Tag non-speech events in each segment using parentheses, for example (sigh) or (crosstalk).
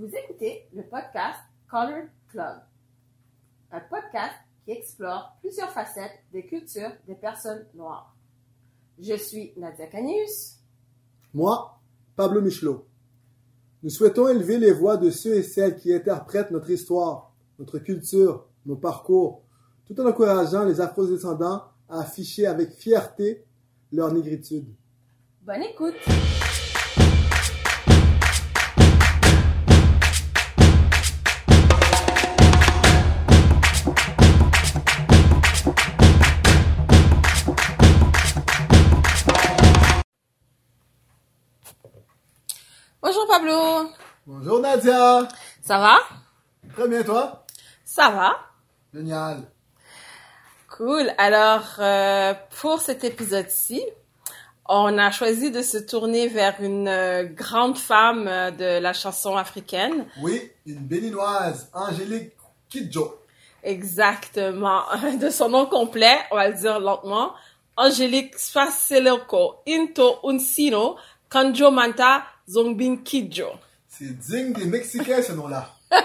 Vous écoutez le podcast Colored Club, un podcast qui explore plusieurs facettes des cultures des personnes noires. Je suis Nadia Canius. Moi, Pablo Michelot. Nous souhaitons élever les voix de ceux et celles qui interprètent notre histoire, notre culture, nos parcours, tout en encourageant les afro-descendants à afficher avec fierté leur négritude. Bonne écoute! Bonjour Pablo, Bonjour Nadia! ça va? Très bien toi? Ça va. Génial! Cool. Alors, euh, pour cet épisode-ci, on a choisi de se tourner vers une euh, grande femme euh, de la chanson africaine. Oui, une béninoise, Angélique Kidjo. Exactement. (laughs) De son nom complet, on va le dire lentement. Angélique Sfaseloko Into Unsino Kanjo Manta Zongbin Kidjo. C'est digne des Mexicains ce nom-là. (laughs)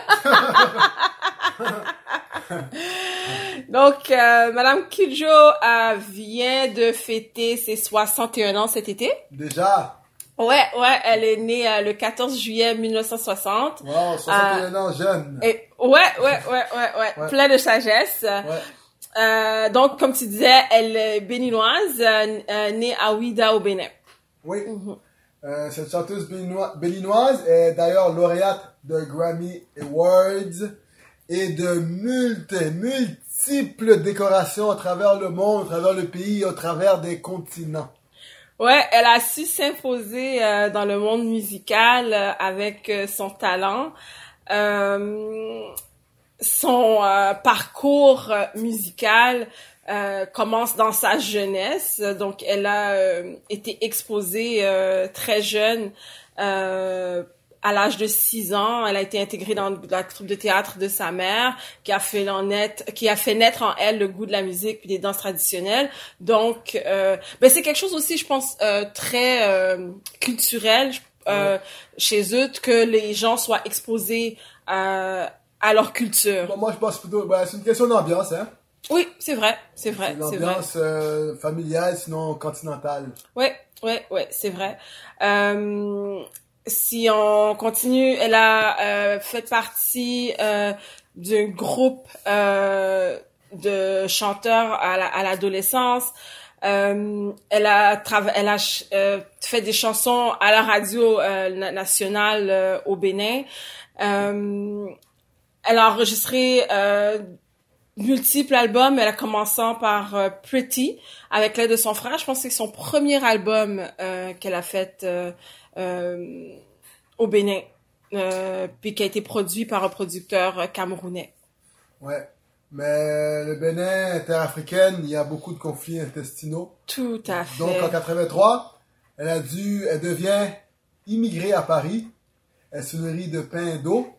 Donc, euh, Madame Kidjo euh, vient de fêter ses 61 ans cet été. Déjà, Ouais, ouais, elle est née euh, le 14 juillet 1960. wow, 61 ans jeune. Et ouais, ouais, ouais, ouais, ouais, Ouais. plein de sagesse. Ouais. Euh, donc, comme tu disais, elle est béninoise, euh, euh, née à Ouida au Bénin. Oui. Euh, cette chanteuse béninois- béninoise est d'ailleurs lauréate de Grammy Awards et de multi- multiples décorations à travers le monde, à travers le pays, à travers des continents. Ouais, elle a su s'imposer euh, dans le monde musical euh, avec euh, son talent. Son parcours musical euh, commence dans sa jeunesse. Donc, elle a euh, été exposée euh, très jeune, euh, à l'âge de 6 ans. Elle a été intégrée dans la troupe de théâtre de sa mère, qui a fait en naître, qui a fait naître en elle le goût de la musique puis des danses traditionnelles. Donc, euh, ben c'est quelque chose aussi, je pense, euh, très euh, culturel euh, chez eux que les gens soient exposés euh, à leur culture. Bon, moi, je pense plutôt, bah, c'est une question d'ambiance, hein. Oui, c'est vrai, c'est vrai. L'ambiance euh, familiale, sinon continentale. Ouais, ouais, ouais, c'est vrai. Euh, si on continue, elle a euh, fait partie euh, d'un groupe euh, de chanteurs à la- à l'adolescence. Euh, elle a elle a euh, fait des chansons à la radio na- nationale au Bénin. Euh, elle a enregistré euh, multiples albums. Elle a commencé par euh, Pretty avec l'aide de son frère. Je pense que c'est son premier album euh, qu'elle a fait euh, euh, au Bénin, euh, puis qui a été produit par un producteur camerounais. Ouais. Mais le Bénin, terre africaine, il y a beaucoup de conflits intestinaux. Tout à fait. Donc en 83, elle a dû, elle devient immigrée à Paris. Elle se nourrit de pain et d'eau.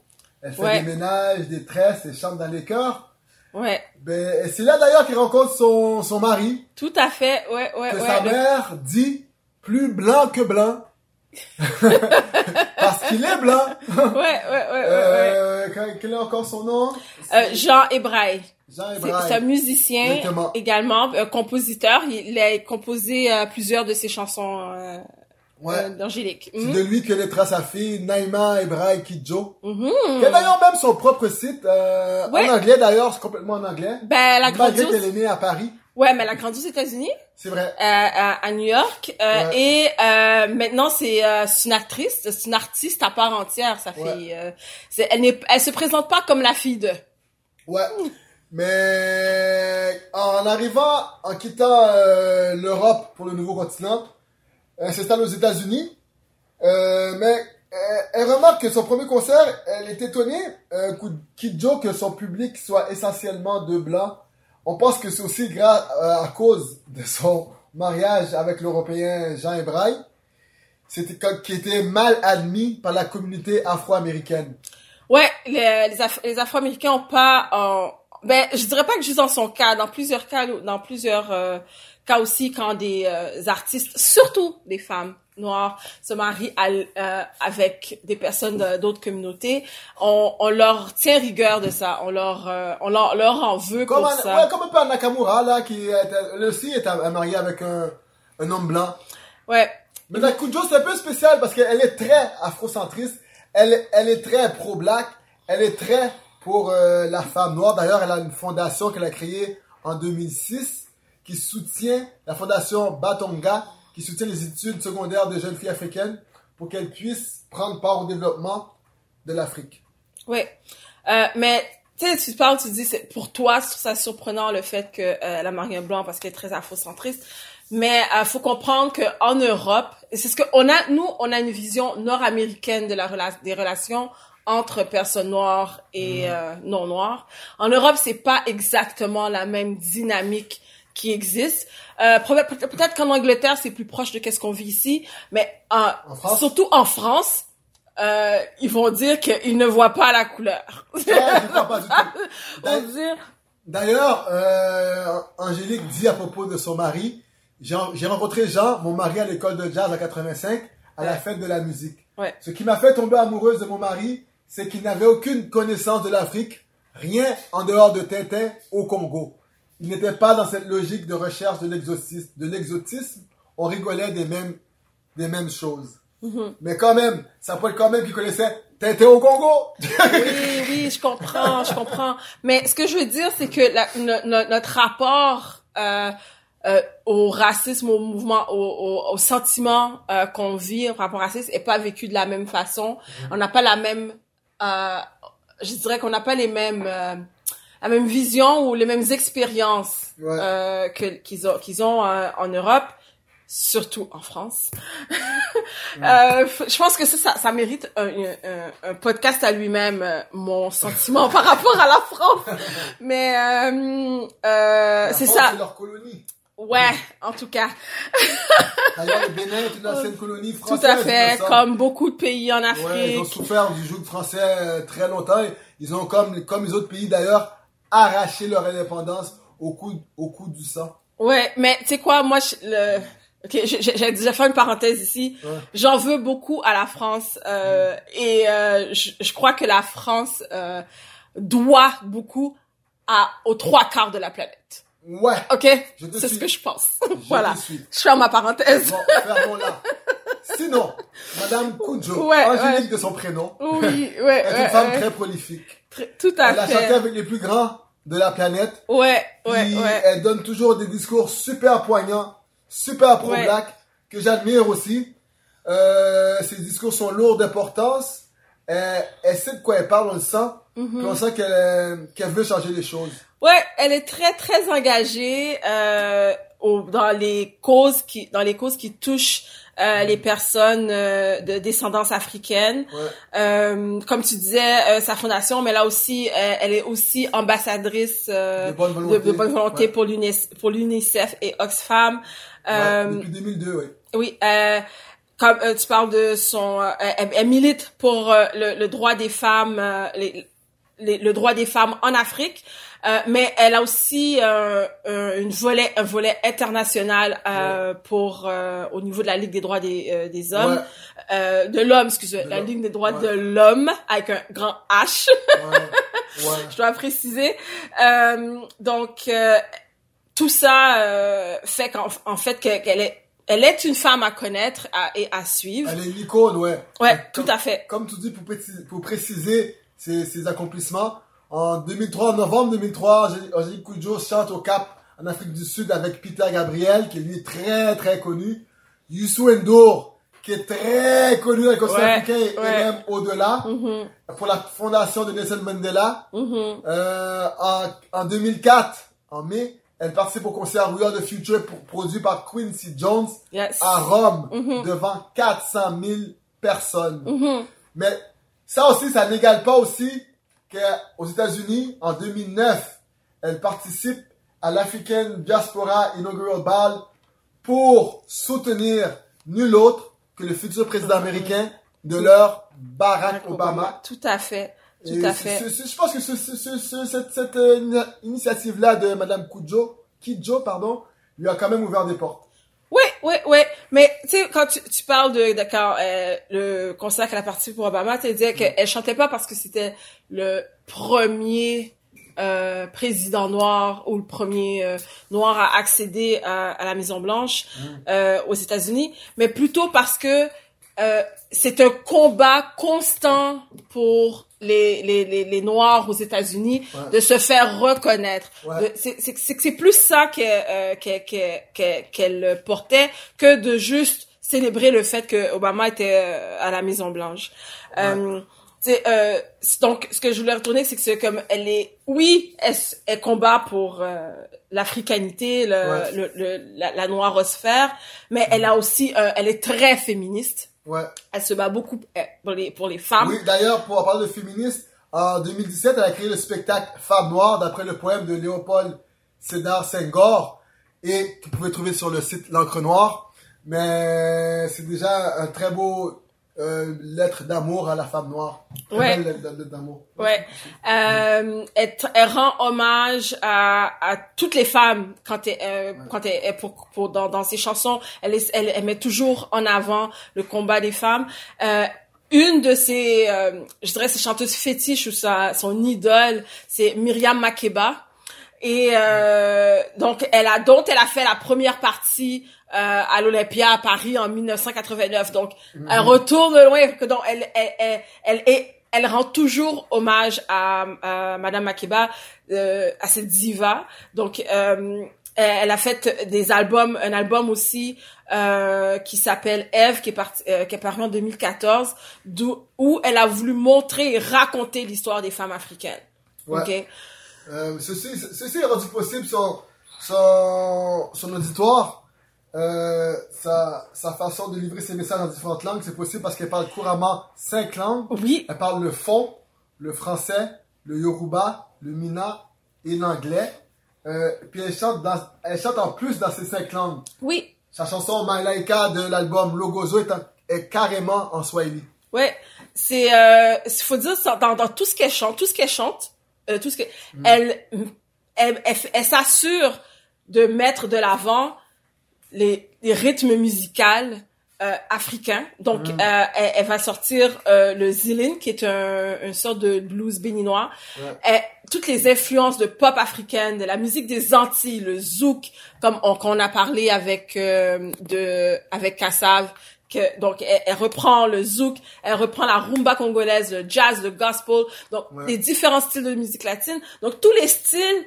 Elle fait Ouais. des ménages, des tresses, elle chante dans les chœurs. Ouais, Ben, c'est là d'ailleurs qu'elle rencontre son, son mari, tout à fait. Ouais, ouais, que ouais. sa Le- mère dit plus blanc que blanc. (laughs) Parce qu'il est blanc. Ouais, ouais, ouais, ouais, ouais. Euh, quel- quel est encore son nom? Euh, Jean Hébraï. Jean C'est un musicien Exactement. également, un compositeur. Il, il a composé euh, plusieurs de ses chansons euh, Ouais. euh, d'Angélique. C'est Mhm. de lui que naîtra sa fille, Naima Ibrahim Kidjo. Mhm. Qui a d'ailleurs même son propre site, euh, Ouais. en anglais d'ailleurs, c'est complètement en anglais. Ben, elle a grandi Malgré qu'elle est née à Paris. Ouais, mais elle a grandi aux États-Unis, C'est vrai. euh, à, à New York, euh, Ouais. et euh, maintenant c'est euh, c'est une actrice, c'est une artiste à part entière. Ça fait, Ouais. euh, elle n'est, elle se présente pas comme la fille de. Ouais. Mais en arrivant, en quittant euh, l'Europe pour le nouveau continent, elle s'installe aux États-Unis. Euh, mais euh, elle remarque que son premier concert, elle est étonnée, euh, Kidjo, que son public soit essentiellement de blancs. On pense que c'est aussi grâce euh, à cause de son mariage avec l'Européen Jean Ebraille, c'était qui était mal admis par la communauté afro-américaine. Ouais, les, les, Af- les Afro-Américains ont pas, ben, je dirais pas que juste dans son cas, dans plusieurs cas, dans plusieurs euh, cas aussi, quand des euh, artistes, surtout des femmes noires, se marient euh, avec des personnes d'autres communautés, on, on, leur tient rigueur de ça, on leur, on leur, leur, en veut comme pour un, ça. Ouais, comme un peu Nakamura là, qui est, aussi est marié avec un, un homme blanc? Ouais. Mais la Kujo c'est un peu spécial parce qu'elle est très afrocentriste, elle, elle est très pro-black, elle est très pour euh, la femme noire. D'ailleurs, elle a une fondation qu'elle a créée en 2006 qui soutient la fondation Batonga, qui soutient les études secondaires de jeunes filles africaines pour qu'elles puissent prendre part au développement de l'Afrique. Oui, euh, mais tu sais, tu parles, tu dis, pour toi, c'est surprenant le fait que euh, la mariée blanc parce qu'elle est très afrocentriste. Mais il faut comprendre que en Europe, c'est ce que on a, nous, on a une vision nord-américaine de la des relations entre personnes noires et euh, non noires. En Europe, c'est pas exactement la même dynamique qui existe. Euh, peut-être qu'en Angleterre, c'est plus proche de qu'est-ce qu'on vit ici, mais surtout en France, euh, ils vont dire qu'ils ne voient pas la couleur. (laughs) (laughs) D'ailleurs, euh, Angélique dit à propos de son mari, j'ai rencontré Jean, mon mari à l'école de jazz à 85, à la fête de la musique. Ouais. Ce qui m'a fait tomber amoureuse de mon mari, c'est qu'il n'avait aucune connaissance de l'Afrique, rien en dehors de Tintin au Congo. Il n'était pas dans cette logique de recherche de l'exotisme. On rigolait des mêmes, des mêmes choses. Mm-hmm. Mais quand même, ça peut être quand même qu'il connaissait Tintin au Congo. oui, oui, je comprends, je comprends. Mais ce que je veux dire, c'est que la, notre rapport euh, euh, au racisme, au mouvement, au, au, sentiment euh, qu'on vit par rapport au racisme est pas vécu de la même façon. Mm-hmm. On n'a pas la même euh, je dirais qu'on n'a pas les mêmes euh, la même vision ou les mêmes expériences euh, qu'ils ont qu'ils ont euh, en Europe surtout en France. (laughs) euh, je pense que ça, ça, ça mérite un, un, un, podcast à lui-même, mon sentiment (laughs) par rapport à la France. Mais euh, euh, c'est ça. C'est leur colonie. Ouais, en tout cas. (laughs) D'ailleurs, le Bénin est une ancienne colonie française. Tout à fait, comme beaucoup de pays en Afrique. Ouais, ils ont souffert du joug français euh, très longtemps. Ils ont, comme, comme les autres pays d'ailleurs, arraché leur indépendance au coup, au coup du sang. Ouais, mais tu sais quoi, moi, je, le... Ok, j'ai déjà fait une parenthèse ici. J'en veux beaucoup à la France euh, et euh, je, je, crois que la France euh, doit beaucoup à aux trois quarts de la planète. Ouais. Ok. C'est ce que je pense. (laughs) voilà. Je ferme ma parenthèse. Bon, fermons-la. Sinon, Madame (laughs) Kujo, ouais, Angélique de son prénom, oui, ouais, (laughs) est une femme très prolifique. tout à fait. Elle a chanté avec les plus grands de la planète. Ouais, ouais, ouais. Elle donne toujours des discours super poignants, super pro-black, que j'admire aussi. Euh, ses discours sont lourds d'importance. Elle, elle, sait de quoi elle parle, on le sent. Mm on sent qu'elle qu'elle veut changer les choses. Ouais, elle est très très engagée euh, au, dans les causes qui dans les causes qui touchent euh, les personnes euh, de descendance africaine. Euh, comme tu disais, euh, sa fondation, mais là aussi, elle est aussi ambassadrice de bonne volonté, de, bonne volonté pour l'UNICEF et Oxfam. depuis 2002, oui. Oui. comme tu parles de son, elle, milite pour le, le, droit des femmes, les, le droit des femmes en Afrique. Euh, mais elle a aussi euh, une volet, un volet international euh, pour euh, au niveau de la Ligue des droits des, euh, des hommes, ouais. de l'homme, excusez, la Ligue des droits de l'homme avec un grand H. (laughs) Je dois préciser. donc tout ça fait qu'en en fait qu'elle est elle est une femme à connaître et à suivre. Elle est une icône, ouais. Ouais, tout à fait. Comme tu dis, pour préciser, pour préciser ses, ses accomplissements, en 2003, en novembre 2003, Angélique Koujo chante au Cap en Afrique du Sud avec Peter Gabriel, qui est lui très très connu. Youssou N'Dour, qui est très connu dans le continent africain et même au-delà, mm-hmm. pour la fondation de Nelson Mandela. Mm-hmm. euh, en, en 2004, en mai, elle participe au concert We Are the Future produit par Quincy Jones à Rome mm-hmm. devant 400 000 personnes. Mais ça aussi, ça n'égale pas aussi qu'aux États-Unis, en 2009, elle participe à l'African Diaspora Inaugural Ball pour soutenir nul autre que le futur président américain de l'heure, Barack Obama. Tout à fait. Tout Et à fait. je pense que ce- ce- ce- ce- cette, cette, euh, initiative-là de Madame Kidjo, Kidjo, pardon, lui a quand même ouvert des portes. Oui, oui, oui. Mais tu sais, quand tu, tu parles de, de quand euh, le concert qu'elle a participé pour Obama, tu disais qu'elle chantait pas parce que c'était le premier euh, président noir ou le premier euh, noir à accéder à, à la Maison Blanche euh, aux États-Unis, mais plutôt parce que euh, c'est un combat constant pour les, les, les, les Noirs aux États-Unis Ouais. de se faire reconnaître. Ouais. C'est plus ça euh, que- que- que- qu'elle portait que de juste célébrer le fait que Obama était euh, à la Maison Blanche. Euh, c'est, euh, c'est- donc, ce que je voulais retourner, c'est que c'est comme elle est, oui, elle, combat pour euh, l'africanité, le, Ouais. le, le- la, la noirosphère, mais elle a aussi, euh, elle est très féministe. Ouais. Elle se bat beaucoup pour les pour les femmes. Oui, d'ailleurs, pour parler de féministe, en 2017, elle a créé le spectacle Femmes Noires d'après le poème de Léopold Sédar Senghor et que vous pouvez trouver sur le site L'encre noire. Mais c'est déjà un très beau euh, lettre d'amour à la femme noire. Ouais. lettre d'amour. Ouais. Euh, elle, elle rend hommage à, à toutes les femmes quand elle, euh, quand elle, elle- pour, pour dans, dans ses chansons, elle, est- elle, elle met toujours en avant le combat des femmes. Euh, une de ses, euh, je dirais, ses chanteuses fétiches ou sa, son idole, c'est Myriam Makeba. Et euh, donc, elle a, dont elle a fait la première partie euh, à l'Olympia à Paris en 1989. Donc, elle retourne de loin. Que donc, elle, elle, elle, elle, est- elle rend toujours hommage à, à Madame Makeba, euh, à cette diva. Donc, euh, elle a fait des albums, un album aussi euh, qui s'appelle Eve, qui est, parti, euh, qui est paru en 2014, d'où où elle a voulu montrer et raconter l'histoire des femmes africaines. Ouais. Ok? Euh, ceci, ceci est rendu possible son, son, son auditoire. Euh, sa, sa façon de livrer ses messages en différentes langues, c'est possible parce qu'elle parle couramment cinq langues. Oui, Elle parle le fon, le français, le yoruba, le mina et l'anglais. Euh, puis elle chante, dans, elle chante en plus dans ces cinq langues. oui, Sa chanson My Laika de l'album Logozo est, en- est carrément en swahili. Ouais, c'est euh, faut dire ça, dans, dans tout ce qu'elle chante, tout ce qu'elle chante, euh, tout ce que elle elle, elle, elle s'assure de mettre de l'avant les, les rythmes musicaux euh, africains. Donc euh, elle, elle va sortir euh, le zilin qui est un une sorte de blues béninois. Ouais. Elle- toutes les influences de pop africaine, de la musique des Antilles, le zouk, comme on, qu'on a parlé avec euh, de avec Kassav, que donc elle, elle reprend le zouk, elle reprend la rumba congolaise, le jazz, le gospel, donc Ouais. les différents styles de musique latine. Donc tous les styles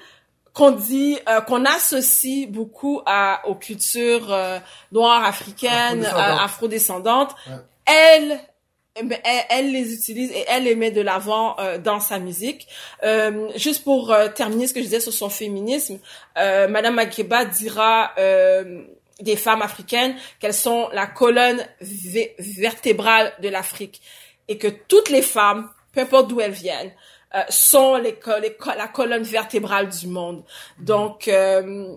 qu'on dit euh, qu'on associe beaucoup à aux cultures euh, noires africaines, Afrodescendantes. euh, afrodescendantes, Ouais. elle elle, elle les utilise et elle les met de l'avant euh, dans sa musique. Euh, juste pour euh, terminer ce que je disais sur son féminisme, euh, Madame Makeba dira euh, des femmes africaines qu'elles sont la colonne vé- vertébrale de l'Afrique et que toutes les femmes, peu importe d'où elles viennent, euh, sont les, les la colonne vertébrale du monde. Donc, euh,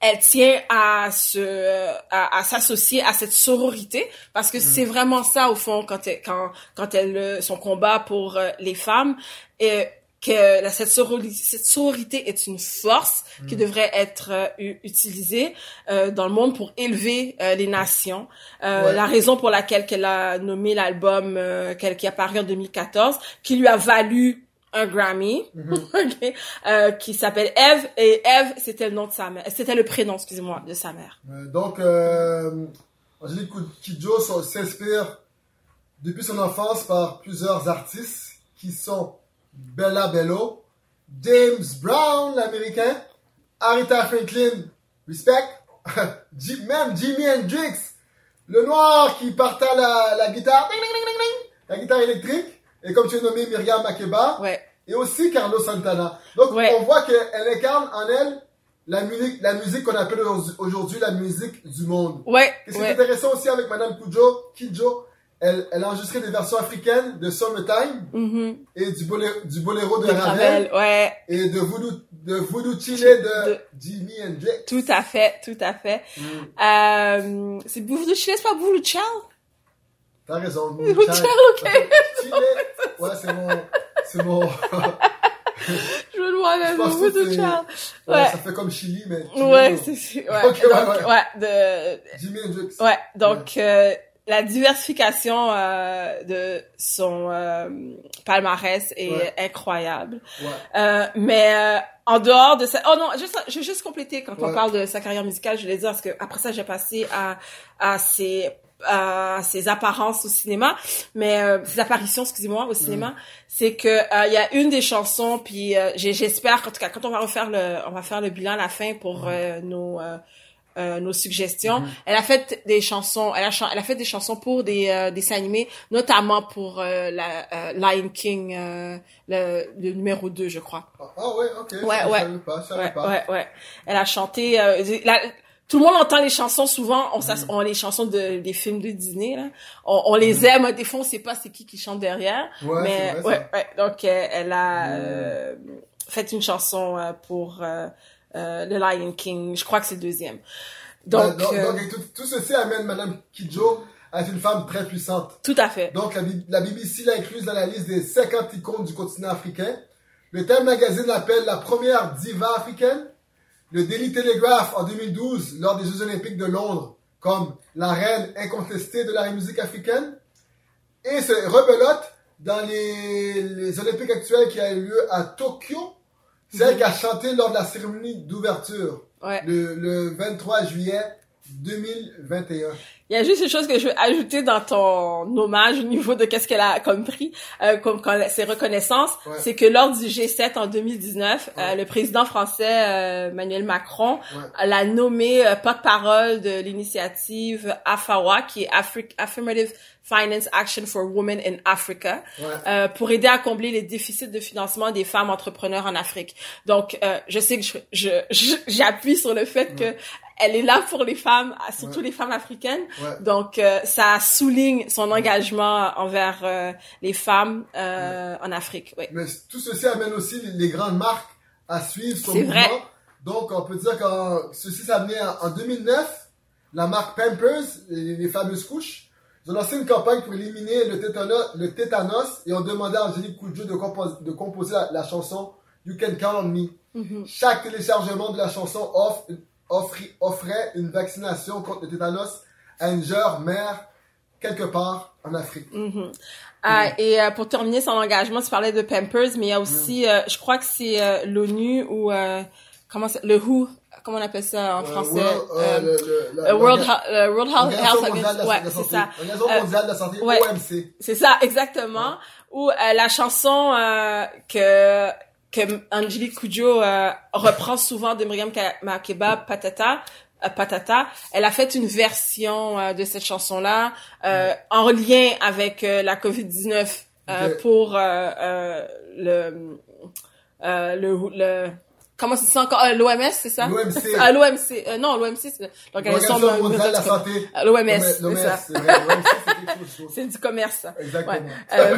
elle tient à se à, à s'associer à cette sororité parce que c'est vraiment ça au fond quand elle, quand quand elle euh, son combat pour euh, les femmes et que la, cette, sororité, est une force qui devrait être euh, utilisée euh, dans le monde pour élever euh, les nations. Euh, Ouais. La raison pour laquelle qu'elle a nommé l'album euh, qu'elle qui est apparu en 2014, qui lui a valu un Grammy, (laughs) euh, qui s'appelle Eve et Eve c'était le nom de sa mère, c'était le prénom excusez-moi de sa mère. Donc, euh, Angélique Kidjo s'inspire depuis son enfance par plusieurs artistes qui sont Bella Bello, James Brown, l'américain, Aretha Franklin, respect, (laughs) même Jimi Hendrix, le noir qui partait la, la guitare, la guitare électrique, et comme tu as nommé Myriam Makeba, Ouais. et aussi Carlos Santana. Donc Ouais. on voit qu'elle incarne en elle la musique, la musique qu'on appelle aujourd'hui- la musique du monde. Ouais, Et ce qui est intéressant aussi avec Madame Kidjo, Kidjo, elle, elle a enregistré des versions africaines de Summertime Mhm. et du, bolé, du boléro de, De Ravel Ravel, ouais, et de Voodoo, de Voodoo Chile de, De- Jimi Hendrix. tout à fait, tout à fait. Mm. Euh, c'est Voodoo Chile, c'est pas Voodoo Child? T'as raison. Voodoo Child, ok. (laughs) Chile, ouais, c'est mon, C'est bon. (laughs) Je me pense nouveau que de Charles. Ouais, Ouais. Ça fait comme Chili, mais. Chili, Ouais, c'est (laughs) ouais. Ok, ouais, ouais. ouais, de Jimi Hendrix. ouais, donc euh, la diversification euh, de son euh, palmarès est Ouais. incroyable. Ouais. Euh, mais euh, en dehors de ça, oh non, juste, je vais juste compléter quand on parle de sa carrière musicale, je voulais dire parce que après ça j'ai passé à à ses à ses apparences au cinéma, mais euh, ses apparitions, excusez-moi, au cinéma, c'est que euh, il y a une des chansons, puis euh, j'espère en tout cas quand on va refaire le, on va faire le bilan à la fin pour euh, nos euh, nos suggestions. Mhm. Elle a fait des chansons, elle a, chan- elle a fait des chansons pour des euh, dessins animés, notamment pour euh, la euh, Lion King, euh, le, le numéro 2, je crois. Ah, ah ouais, ok. Ouais, ouais. Pas, Ouais, pas. ouais, ouais. Elle a chanté. euh, la- tout le monde entend les chansons souvent. On, s'ass- Mhm. on les chansons de, des films de Disney là. On, on les aime. Des fois, on sait pas c'est qui qui chante derrière. Ouais, mais c'est vrai, ouais, ouais. Donc, euh, elle a euh, fait une chanson euh, pour euh, le Lion King. Je crois que c'est le deuxième. Donc, euh, donc, tout, tout ceci amène Madame Kidjo à être une femme très puissante. tout à fait. Donc, la BBC l'a incluse dans la liste des 50 icônes du continent africain. Le Time Magazine l'appelle la première diva africaine. Le Daily Telegraph, en 2012, lors des Jeux Olympiques de Londres, comme la reine incontestée de la musique africaine. Et se rebelote dans les, les Olympiques actuels qui a eu lieu à Tokyo. C'est elle qui a chanté lors de la cérémonie d'ouverture, Ouais. le, le 23 juillet 2021. Il y a juste une chose que je veux ajouter dans ton hommage au niveau de qu'est-ce qu'elle a comme prix, euh, comme quand ses reconnaissances, Ouais. c'est que lors du G7 en 2019, euh, le président français euh, Emmanuel Macron Ouais. l'a nommé euh, porte-parole de l'initiative AFAWA, qui est Afri- Affirmative Finance Action for Women in Africa, euh, pour aider à combler les déficits de financement des femmes entrepreneurs en Afrique. Donc, euh, je sais que je, je, je- j'appuie sur le fait que elle est là pour les femmes, surtout Ouais. les femmes africaines. Ouais. Donc, euh, ça souligne son engagement envers euh, les femmes euh, en Afrique. Oui. Mais tout ceci amène aussi les, grandes marques à suivre son mouvement. vrai. Donc, on peut dire que ceci s'est amené en, en 2009. La marque Pampers, les, les fameuses couches, ils ont lancé une campagne pour éliminer le tétanos, le tétanos et ont demandé à Angélique Koujo de, compos- de composer la, la chanson You Can Count on Me. Mhm. Chaque téléchargement de la chanson offre, offrait une vaccination contre le tétanos jeune mère quelque part en Afrique. Ah, et euh, pour terminer son engagement, tu parlais de Pampers, mais il y a aussi, euh, je crois que c'est euh, l'ONU ou euh, comment le WHO, comment on appelle ça en Euh, français, World, le- World, Health- World Health, la- ouais, c'est ça. L'Organisation Euh, mondiale de la santé, ouais. OMC. C'est ça, exactement. Ou euh, la chanson euh, que que Angelique Kidjo euh, reprend souvent de Myriam Ka- Makeba, Patata. Euh, Patata, elle a fait une version euh, de cette chanson-là euh, en lien avec euh, la COVID-19 euh, Ok. pour euh, euh, le, euh, le le comment c'est ça encore? Euh, l'OMS c'est ça? L'OMC. ah, l'OMC euh, non l'OMC c'est l'organisation mondiale de la santé. Euh, l'OMS L'OMS, c'est ça c'est c'est (laughs) c'est du commerce ça. Exactement. Ouais. Euh,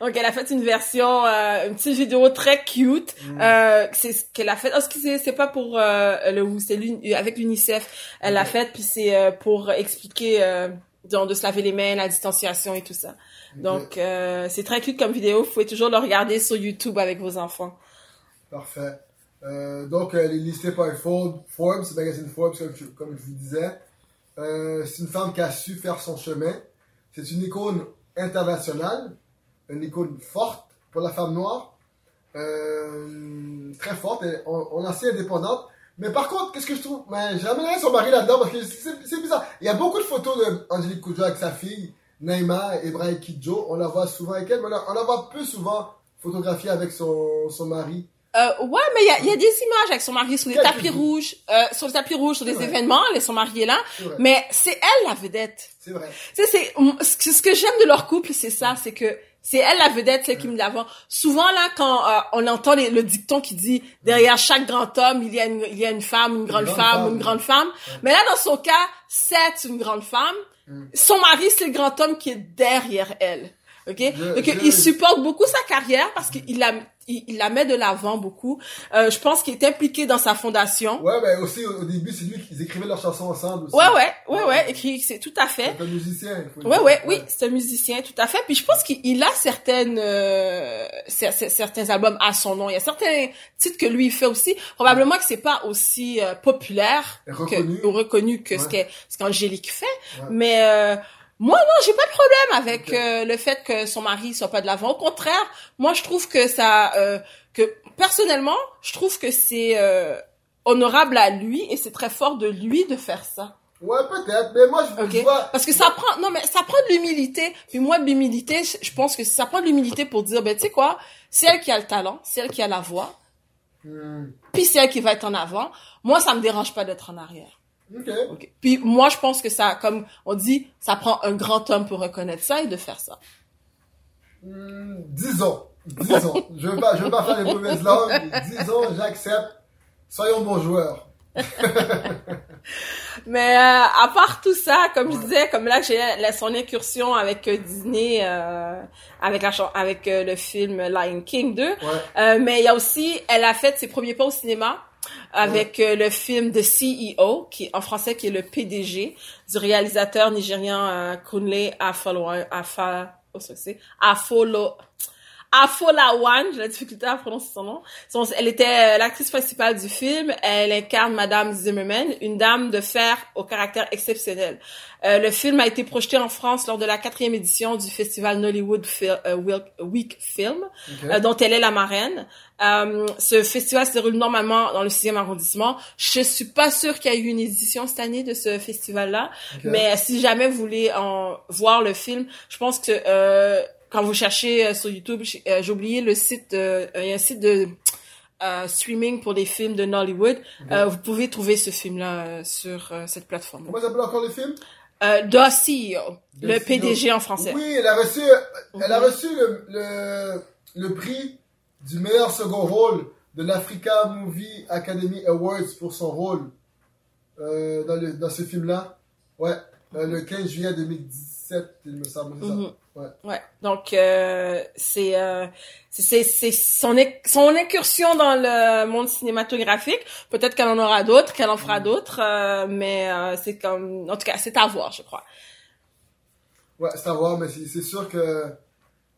(laughs) donc elle a fait une version, euh, une petite vidéo très cute. Mm. Euh, c'est ce qu'elle a fait. Oh, excusez, c'est pas pour euh, le c'est avec l'UNICEF. Elle l'a Ok. fait puis c'est euh, pour expliquer euh, disons, de se laver les mains, la distanciation et tout ça. Donc euh, c'est très cute comme vidéo. Vous pouvez toujours le regarder sur YouTube avec vos enfants. Parfait. Euh, donc, elle est listée par Forbes, le magazine Forbes, comme je, vous disais. Euh, c'est une femme qui a su faire son chemin. C'est une icône internationale, une icône forte pour la femme noire. Euh, très forte, et on, on indépendante. Mais par contre, qu'est-ce que je trouve? Ben, son mari là-dedans parce que c'est bizarre. Il y a beaucoup de photos d'Angélique Kidjo avec sa fille, Naïma Brian Kidjo. On la voit souvent avec elle, mais on la, voit peu souvent photographiée avec son mari. Euh, ouais, mais il y a, y a des images avec son mari sur les Quelques tapis rouges, euh, sur les tapis rouges, sur des Ouais. événements. Et son mari est là. Mais c'est elle la vedette. C'est vrai. Tu sais, c'est ce que- j'aime de leur couple, c'est ça, c'est que c'est elle la vedette, celle qui me l'avant. Souvent là, quand euh, on entend les- le dicton qui dit derrière chaque grand homme, il y a une, il y a une femme, une grande grande femme, femme, une ouais. grande femme. Mais là, dans son cas, c'est une grande femme. Mm. Son mari, c'est le grand homme qui est derrière elle. Ok, Je- donc je- il supporte beaucoup sa carrière parce qu'il la il, il la met de l'avant beaucoup. Euh, je pense qu'il est impliqué dans sa fondation. Ouais, mais aussi au, au début, c'est lui qu'ils écrivaient leurs chansons ensemble aussi. Ouais ouais ouais ouais, écrit c'est tout à fait. C'est un musicien. il faut Ouais ouais oui c'est un musicien tout à fait. Puis je pense qu'il il a certaines euh, cer- cer- certains albums à son nom. Il y a certains titres que lui il fait aussi. Probablement que c'est pas aussi euh, populaire reconnu. que, ou reconnu que ce Ouais. qu'est- ce qu'Angélique fait. Ouais. Mais euh, moi non, j'ai pas de problème avec euh, le fait que son mari soit pas de l'avant. Au contraire, moi je trouve que ça, euh, que personnellement, je trouve que c'est euh, honorable à lui et c'est très fort de lui de faire ça. Ouais, peut-être, mais moi, je, Ok. je vois... Parce que ça prend, non mais ça prend de l'humilité. Puis moi de l'humilité, je- je pense que ça prend de l'humilité pour dire, ben tu sais quoi, c'est elle qui a le talent, c'est elle qui a la voix, Hmm, puis c'est elle qui va être en avant. Moi ça me dérange pas d'être en arrière. Ok. Ok. Puis moi, je pense que ça, comme on dit, ça prend un grand homme pour reconnaître ça et de faire ça. Hmm, disons. Disons. je veux pas, je veux pas faire les mauvaises (laughs) langues. Disons, j'accepte. Soyons bons joueurs. (laughs) Mais euh, à part tout ça, comme je disais, comme là j'ai son incursion avec euh, Disney, euh, avec la avec euh, le film Lion King 2. Ouais. Euh, mais il y a aussi, elle a fait ses premiers pas au cinéma avec euh, le film The CEO, qui en français qui est le PDG du réalisateur nigérian euh, Kunle Afa, oh, c'est Afolo, Afolawan, j'ai la difficulté à prononcer son nom. Elle était euh, l'actrice principale du film. Elle incarne Madame Zimmerman, une dame de fer au caractère exceptionnel. Euh, le film a été projeté en France lors de la quatrième édition du festival Nollywood Fil- euh, Week Film, euh, dont elle est la marraine. Ce festival se déroule normalement dans le sixième arrondissement. Je suis pas sûre qu'il y a eu une édition cette année de ce festival-là, mais si jamais vous voulez en voir le film, je pense que euh, quand vous cherchez euh, sur YouTube, j'ai euh, j'ai oublié le site, euh, il y a un site de streaming pour des films de Nollywood. Vous pouvez trouver ce film-là sur cette plateforme. Comment s'appelle encore le film? Euh, The le. PDG en français. Oui, elle a reçu, elle a reçu le, le, le prix du meilleur second rôle de l'Africa Movie Academy Awards pour son rôle euh, dans, le, dans ce film-là. Ouais, euh, le 15 juillet 2017, il me semble. Mhm. Ouais. Ouais. Donc euh, c'est euh, c'est c'est c'est son son incursion dans le monde cinématographique. Peut-être qu'elle en aura d'autres, qu'elle en fera Mm. d'autres, euh, mais euh, c'est comme en tout cas c'est à voir, je crois. Ouais, c'est à voir, mais c'est sûr que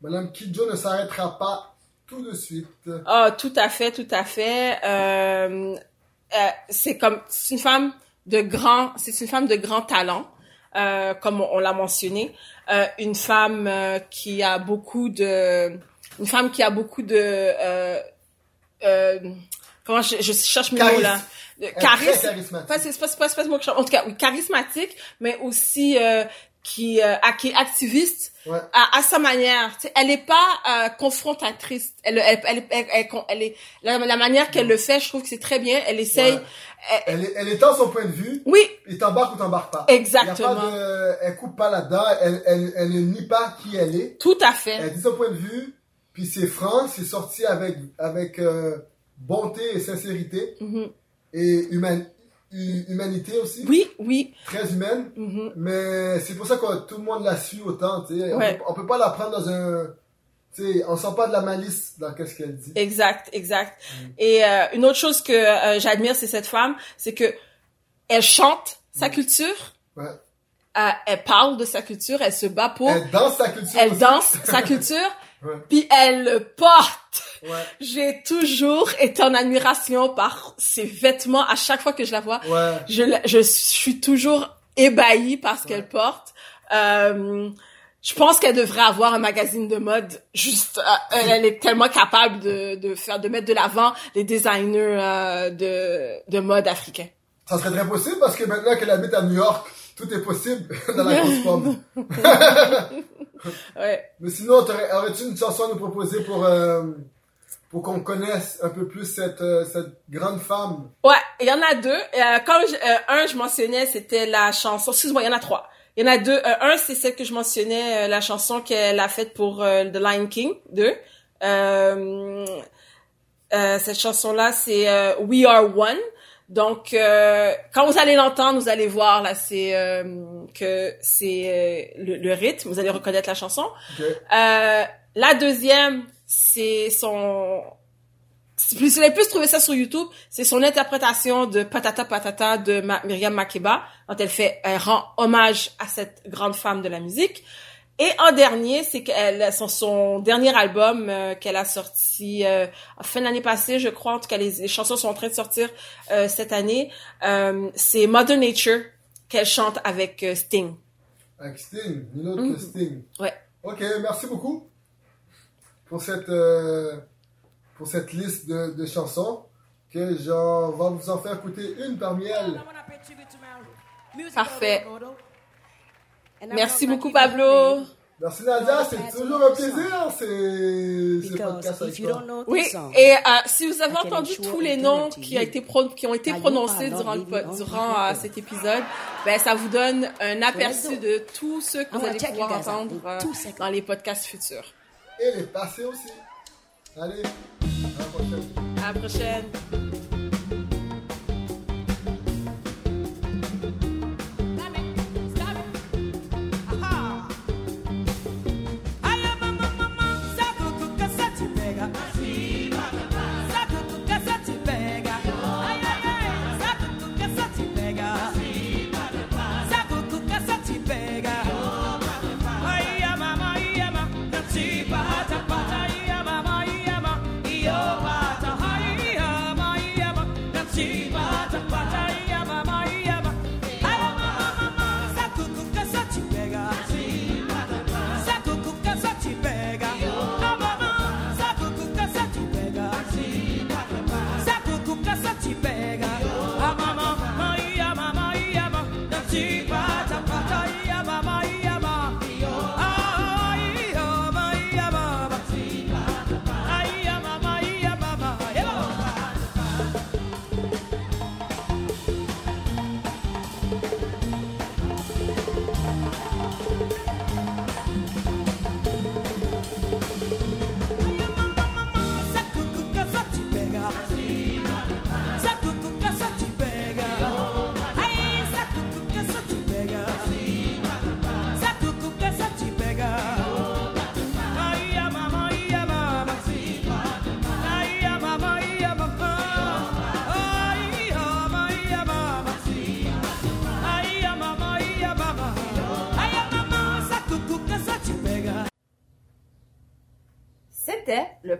Madame Kidjo ne s'arrêtera pas tout de suite. Ah, tout à fait, tout à fait. Euh, euh, c'est comme c'est une femme de grand, c'est une femme de grand talent, euh, comme on, on l'a mentionné. Euh, une femme euh, qui a beaucoup de, une femme qui a beaucoup de, euh, euh, comment je, je cherche mes mots là, charisme. Pas, pas, c'est pas, c'est pas. En tout cas, oui, charismatique, mais aussi euh, qui, euh, qui est activiste Ouais. à, à sa manière. Tu sais, elle est pas euh, confrontatrice. Elle, elle, elle, elle, est la, la manière qu'elle le fait, je trouve que c'est très bien. Elle essaye. Ouais. elle- Elle, étend son point de vue, oui, il t'embarque ou t'embarque pas. Exactement. pas de, elle coupe pas là-dedans, elle, elle, elle ne nie pas qui elle est. Tout à fait. Elle dit son point de vue, puis c'est franc, c'est sorti avec, avec euh, bonté et sincérité, Mhm. et human, hu- humanité aussi, Oui, oui. très humaine. Mhm. Mais c'est pour ça que tout le monde la suit autant, tu sais. On, Ouais. peut, on peut pas la prendre dans un... Tu sais, on sent pas de la malice dans qu'est-ce qu'elle dit. Exact, exact. Et euh, une autre chose que euh, j'admire, c'est cette femme, c'est que elle chante sa culture, Ouais. euh, elle parle de sa culture, elle se bat pour, Elle danse sa culture elle aussi. danse sa culture, (laughs) Ouais. puis elle le porte. Ouais, J'ai toujours été en admiration par ses vêtements à chaque fois que je la vois. ouais. Je, je suis toujours ébahie par ce Ouais. qu'elle porte. Euh, je pense qu'elle devrait avoir un magazine de mode. Juste, euh, elle, est tellement capable de, de faire, de mettre de l'avant les designers euh, de, de mode africains. Ça serait très possible parce que maintenant qu'elle habite à New York, tout est possible (laughs) dans la grosse pomme. (laughs) Ouais. Mais sinon, aurais-tu une chanson à nous proposer pour, euh, pour qu'on connaisse un peu plus cette, euh, cette grande femme? Ouais, il y en a deux. Euh, quand je- euh, un, je mentionnais, c'était la chanson. Excuse-moi, il y en a trois. Il y en a deux. Euh, un, c'est celle que je mentionnais, euh, la chanson qu'elle a faite pour euh, The Lion King 2. Euh, euh, cette chanson-là, c'est We Are One. Donc, euh, quand vous allez l'entendre, vous allez voir là, c'est euh, que c'est euh, le, le rythme. Vous allez reconnaître la chanson. Euh, la deuxième, c'est son. Si vous avez plus trouvé ça sur YouTube, c'est son interprétation de Patata Patata de Ma- Myriam Makeba, quand elle fait, elle rend hommage à cette grande femme de la musique. Et en dernier, c'est qu'elle, son, son dernier album euh, qu'elle a sorti euh, en fin d'année passée, je crois. En tout cas, les, les chansons sont en train de sortir euh, cette année. Euh, c'est Mother Nature qu'elle chante avec euh, Sting. Avec Sting, nul autre Mhm. que Sting. Ouais. Ok, merci beaucoup pour cette, euh, pour cette liste de, de chansons que j'en va vous en faire écouter une parmi elles. Parfait. Merci beaucoup, Pablo. Merci Nadia, c'est toujours un plaisir ces, ces podcasts avec toi. Oui, et euh, si vous avez entendu tous les noms qui, a été pro- qui ont été prononcés durant, durant euh, cet épisode, ben, ça vous donne un aperçu de tous ceux que vous allez pouvoir entendre euh, dans les podcasts futurs. Et les passés aussi. Allez, à la prochaine. À la prochaine.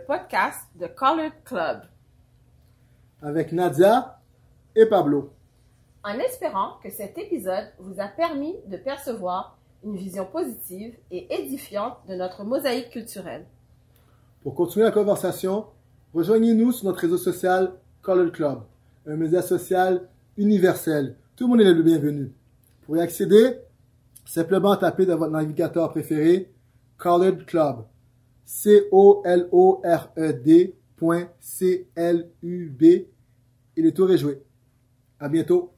Podcast de Colored Club. Avec Nadia et Pablo. En espérant que cet épisode vous a permis de percevoir une vision positive et édifiante de notre mosaïque culturelle. Pour continuer la conversation, rejoignez-nous sur notre réseau social Colored Club, un média social universel. Tout le monde est le bienvenu. Pour y accéder, simplement tapez dans votre navigateur préféré Colored Club. C-O-L-O-R-E-D point C-L-U-B et le tour est joué. À bientôt.